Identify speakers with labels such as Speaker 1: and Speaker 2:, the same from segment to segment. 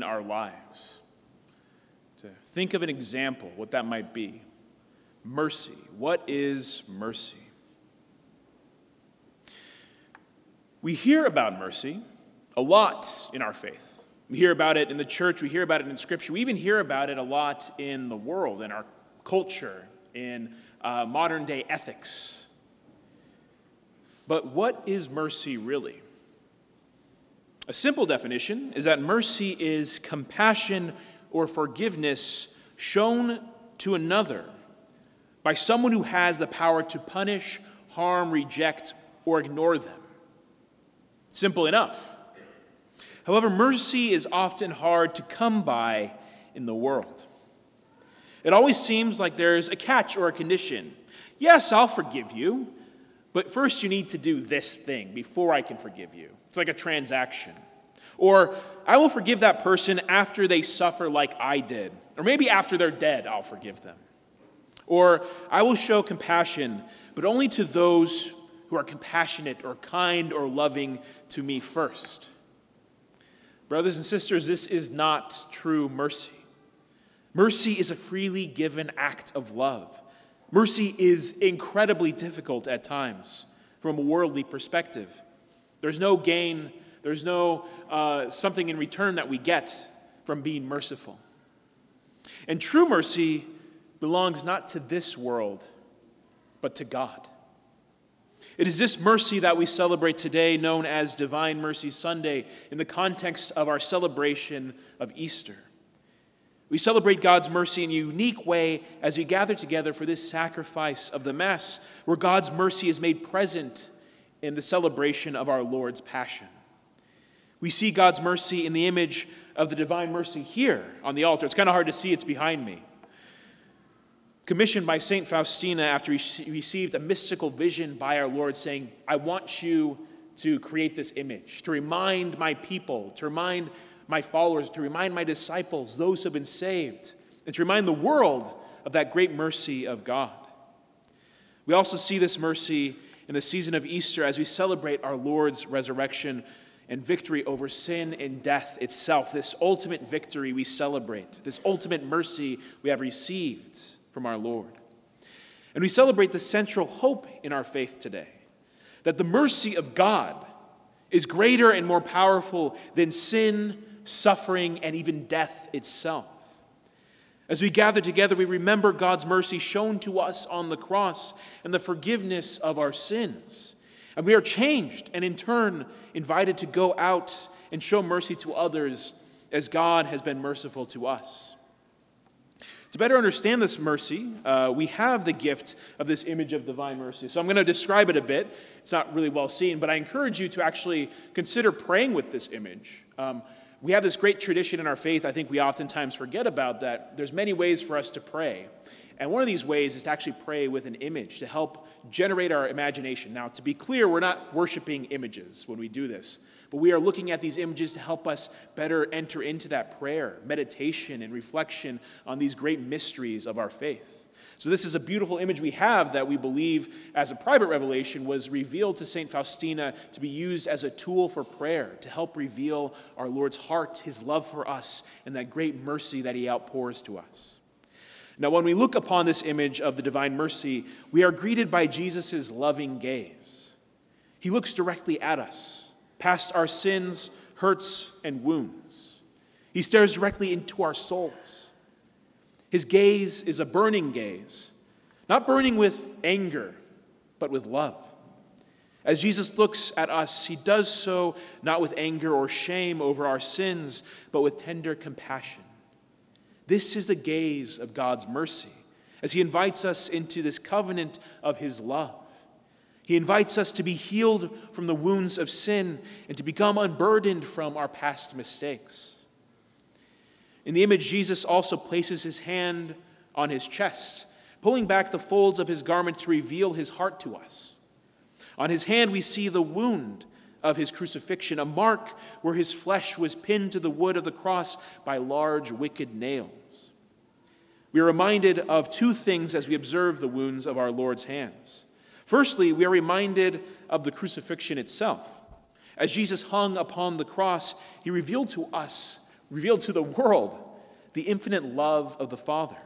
Speaker 1: in our lives. To think of an example, what that might be. Mercy. What is mercy? We hear about mercy a lot in our faith. We hear about it in the church, we hear about it in Scripture, we even hear about it a lot in the world, in our culture, in uh, modern day ethics. But what is mercy really? A simple definition is that mercy is compassion or forgiveness shown to another by someone who has the power to punish, harm, reject, or ignore them. Simple enough. However, mercy is often hard to come by in the world. It always seems like there's a catch or a condition. Yes, I'll forgive you, but first you need to do this thing before I can forgive you. It's like a transaction. Or I will forgive that person after they suffer like I did. Or maybe after they're dead, I'll forgive them. Or I will show compassion, but only to those who are compassionate or kind or loving to me first. Brothers and sisters, this is not true mercy. Mercy is a freely given act of love. Mercy is incredibly difficult at times from a worldly perspective. There's no gain, there's no uh, something in return that we get from being merciful. And true mercy belongs not to this world, but to God. It is this mercy that we celebrate today, known as Divine Mercy Sunday, in the context of our celebration of Easter. We celebrate God's mercy in a unique way as we gather together for this sacrifice of the Mass, where God's mercy is made present in the celebration of our Lord's Passion. We see God's mercy in the image of the divine mercy here on the altar. It's kind of hard to see, it's behind me commissioned by St. Faustina after he received a mystical vision by our Lord saying, I want you to create this image, to remind my people, to remind my followers, to remind my disciples, those who have been saved, and to remind the world of that great mercy of God. We also see this mercy in the season of Easter as we celebrate our Lord's resurrection and victory over sin and death itself. This ultimate victory we celebrate, this ultimate mercy we have received from our Lord. And we celebrate the central hope in our faith today that the mercy of God is greater and more powerful than sin, suffering, and even death itself. As we gather together, we remember God's mercy shown to us on the cross and the forgiveness of our sins. And we are changed and in turn invited to go out and show mercy to others as God has been merciful to us. To better understand this mercy, uh, we have the gift of this image of divine mercy. So I'm going to describe it a bit. It's not really well seen, but I encourage you to actually consider praying with this image. Um, we have this great tradition in our faith, I think we oftentimes forget about that. There's many ways for us to pray. And one of these ways is to actually pray with an image to help generate our imagination. Now, to be clear, we're not worshiping images when we do this. But we are looking at these images to help us better enter into that prayer, meditation, and reflection on these great mysteries of our faith. So, this is a beautiful image we have that we believe, as a private revelation, was revealed to St. Faustina to be used as a tool for prayer, to help reveal our Lord's heart, his love for us, and that great mercy that he outpours to us. Now, when we look upon this image of the divine mercy, we are greeted by Jesus' loving gaze. He looks directly at us past our sins, hurts, and wounds. He stares directly into our souls. His gaze is a burning gaze, not burning with anger, but with love. As Jesus looks at us, he does so not with anger or shame over our sins, but with tender compassion. This is the gaze of God's mercy as he invites us into this covenant of his love. He invites us to be healed from the wounds of sin and to become unburdened from our past mistakes. In the image, Jesus also places his hand on his chest, pulling back the folds of his garment to reveal his heart to us. On his hand, we see the wound of his crucifixion, a mark where his flesh was pinned to the wood of the cross by large, wicked nails. We are reminded of two things as we observe the wounds of our Lord's hands. Firstly, we are reminded of the crucifixion itself. As Jesus hung upon the cross, he revealed to us revealed to the world the infinite love of the Father.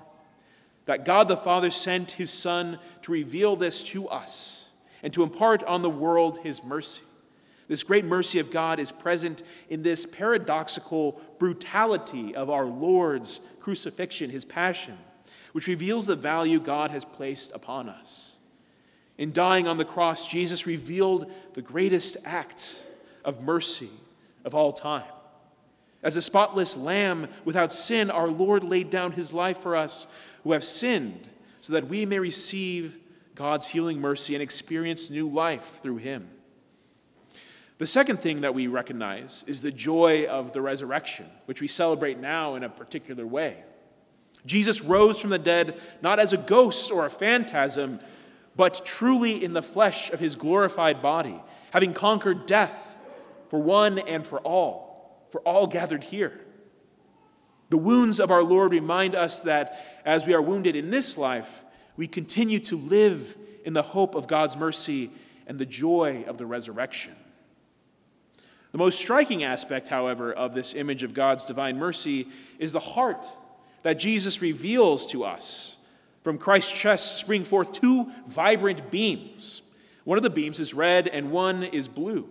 Speaker 1: That God the Father sent his Son to reveal this to us and to impart on the world his mercy. This great mercy of God is present in this paradoxical brutality of our Lord's crucifixion, his passion, which reveals the value God has placed upon us. In dying on the cross, Jesus revealed the greatest act of mercy of all time. As a spotless lamb without sin, our Lord laid down his life for us who have sinned, so that we may receive God's healing mercy and experience new life through him. The second thing that we recognize is the joy of the resurrection, which we celebrate now in a particular way. Jesus rose from the dead not as a ghost or a phantasm, but truly in the flesh of his glorified body, having conquered death for one and for all, for all gathered here. The wounds of our Lord remind us that as we are wounded in this life, we continue to live in the hope of God's mercy and the joy of the resurrection. The most striking aspect, however, of this image of God's divine mercy is the heart that Jesus reveals to us. From Christ's chest spring forth two vibrant beams. One of the beams is red and one is blue.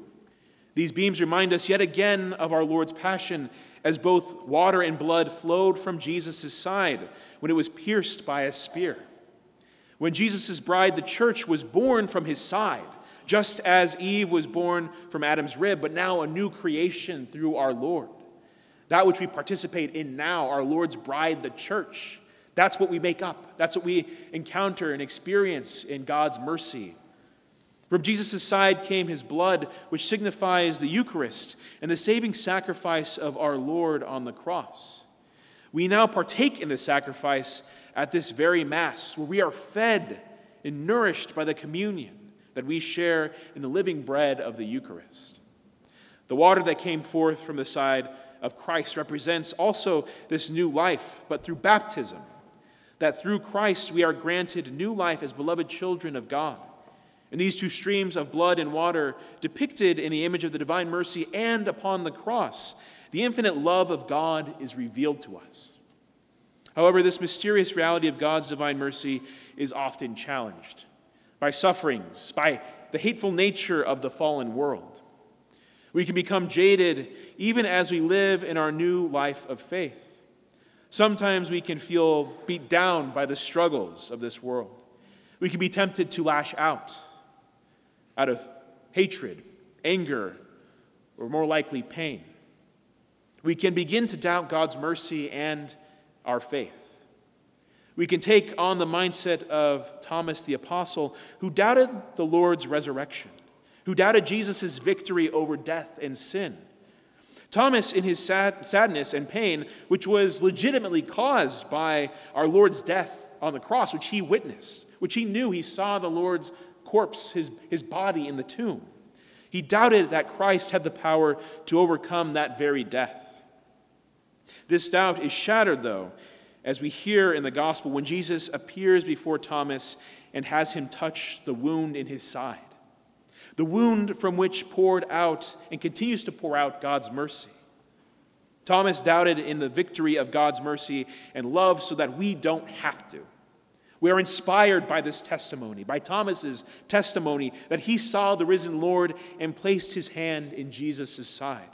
Speaker 1: These beams remind us yet again of our Lord's passion as both water and blood flowed from Jesus' side when it was pierced by a spear. When Jesus' bride, the church, was born from his side, just as Eve was born from Adam's rib, but now a new creation through our Lord. That which we participate in now, our Lord's bride, the church, that's what we make up. That's what we encounter and experience in God's mercy. From Jesus' side came his blood, which signifies the Eucharist and the saving sacrifice of our Lord on the cross. We now partake in the sacrifice at this very Mass, where we are fed and nourished by the communion that we share in the living bread of the Eucharist. The water that came forth from the side of Christ represents also this new life, but through baptism, that through Christ we are granted new life as beloved children of God. And these two streams of blood and water, depicted in the image of the divine mercy and upon the cross, the infinite love of God is revealed to us. However, this mysterious reality of God's divine mercy is often challenged by sufferings, by the hateful nature of the fallen world. We can become jaded even as we live in our new life of faith. Sometimes we can feel beat down by the struggles of this world. We can be tempted to lash out out of hatred, anger, or more likely pain. We can begin to doubt God's mercy and our faith. We can take on the mindset of Thomas the Apostle, who doubted the Lord's resurrection, who doubted Jesus' victory over death and sin. Thomas, in his sad, sadness and pain, which was legitimately caused by our Lord's death on the cross, which he witnessed, which he knew he saw the Lord's corpse, his, his body in the tomb. He doubted that Christ had the power to overcome that very death. This doubt is shattered, though, as we hear in the gospel when Jesus appears before Thomas and has him touch the wound in his side, the wound from which poured out and continues to pour out God's mercy. Thomas doubted in the victory of God's mercy and love so that we don't have to. We are inspired by this testimony, by Thomas's testimony that he saw the risen Lord and placed his hand in Jesus' side.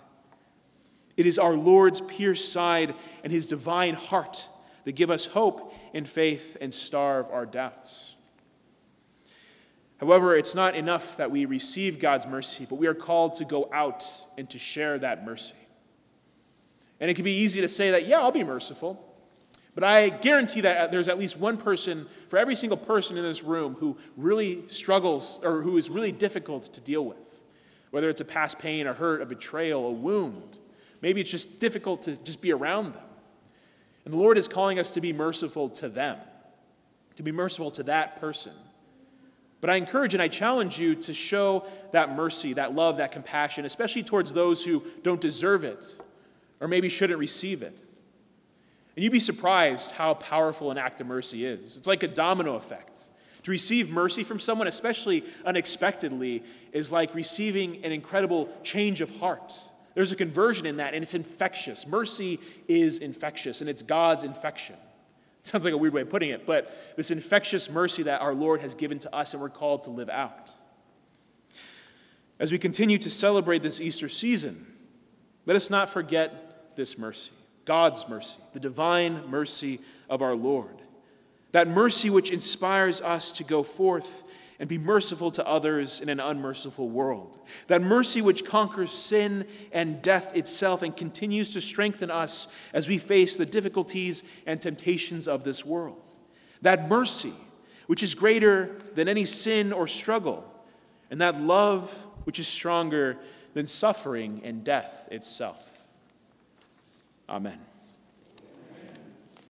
Speaker 1: It is our Lord's pierced side and his divine heart that give us hope and faith and starve our doubts. However, it's not enough that we receive God's mercy, but we are called to go out and to share that mercy. And it can be easy to say that, yeah, I'll be merciful. But I guarantee that uh, there's at least one person for every single person in this room who really struggles or who is really difficult to deal with. Whether it's a past pain, a hurt, a betrayal, a wound. Maybe it's just difficult to just be around them. And the Lord is calling us to be merciful to them, to be merciful to that person. But I encourage and I challenge you to show that mercy, that love, that compassion, especially towards those who don't deserve it or maybe shouldn't receive it. And you'd be surprised how powerful an act of mercy is. It's like a domino effect. To receive mercy from someone, especially unexpectedly, is like receiving an incredible change of heart There's a conversion in that, and it's infectious. Mercy is infectious, and it's God's infection. Sounds like a weird way of putting it, but this infectious mercy that our Lord has given to us and we're called to live out. As we continue to celebrate this Easter season, let us not forget this mercy, God's mercy, the divine mercy of our Lord. That mercy which inspires us to go forth and be merciful to others in an unmerciful world. That mercy which conquers sin and death itself and continues to strengthen us as we face the difficulties and temptations of this world. That mercy which is greater than any sin or struggle. And that love which is stronger than suffering and death itself. Amen.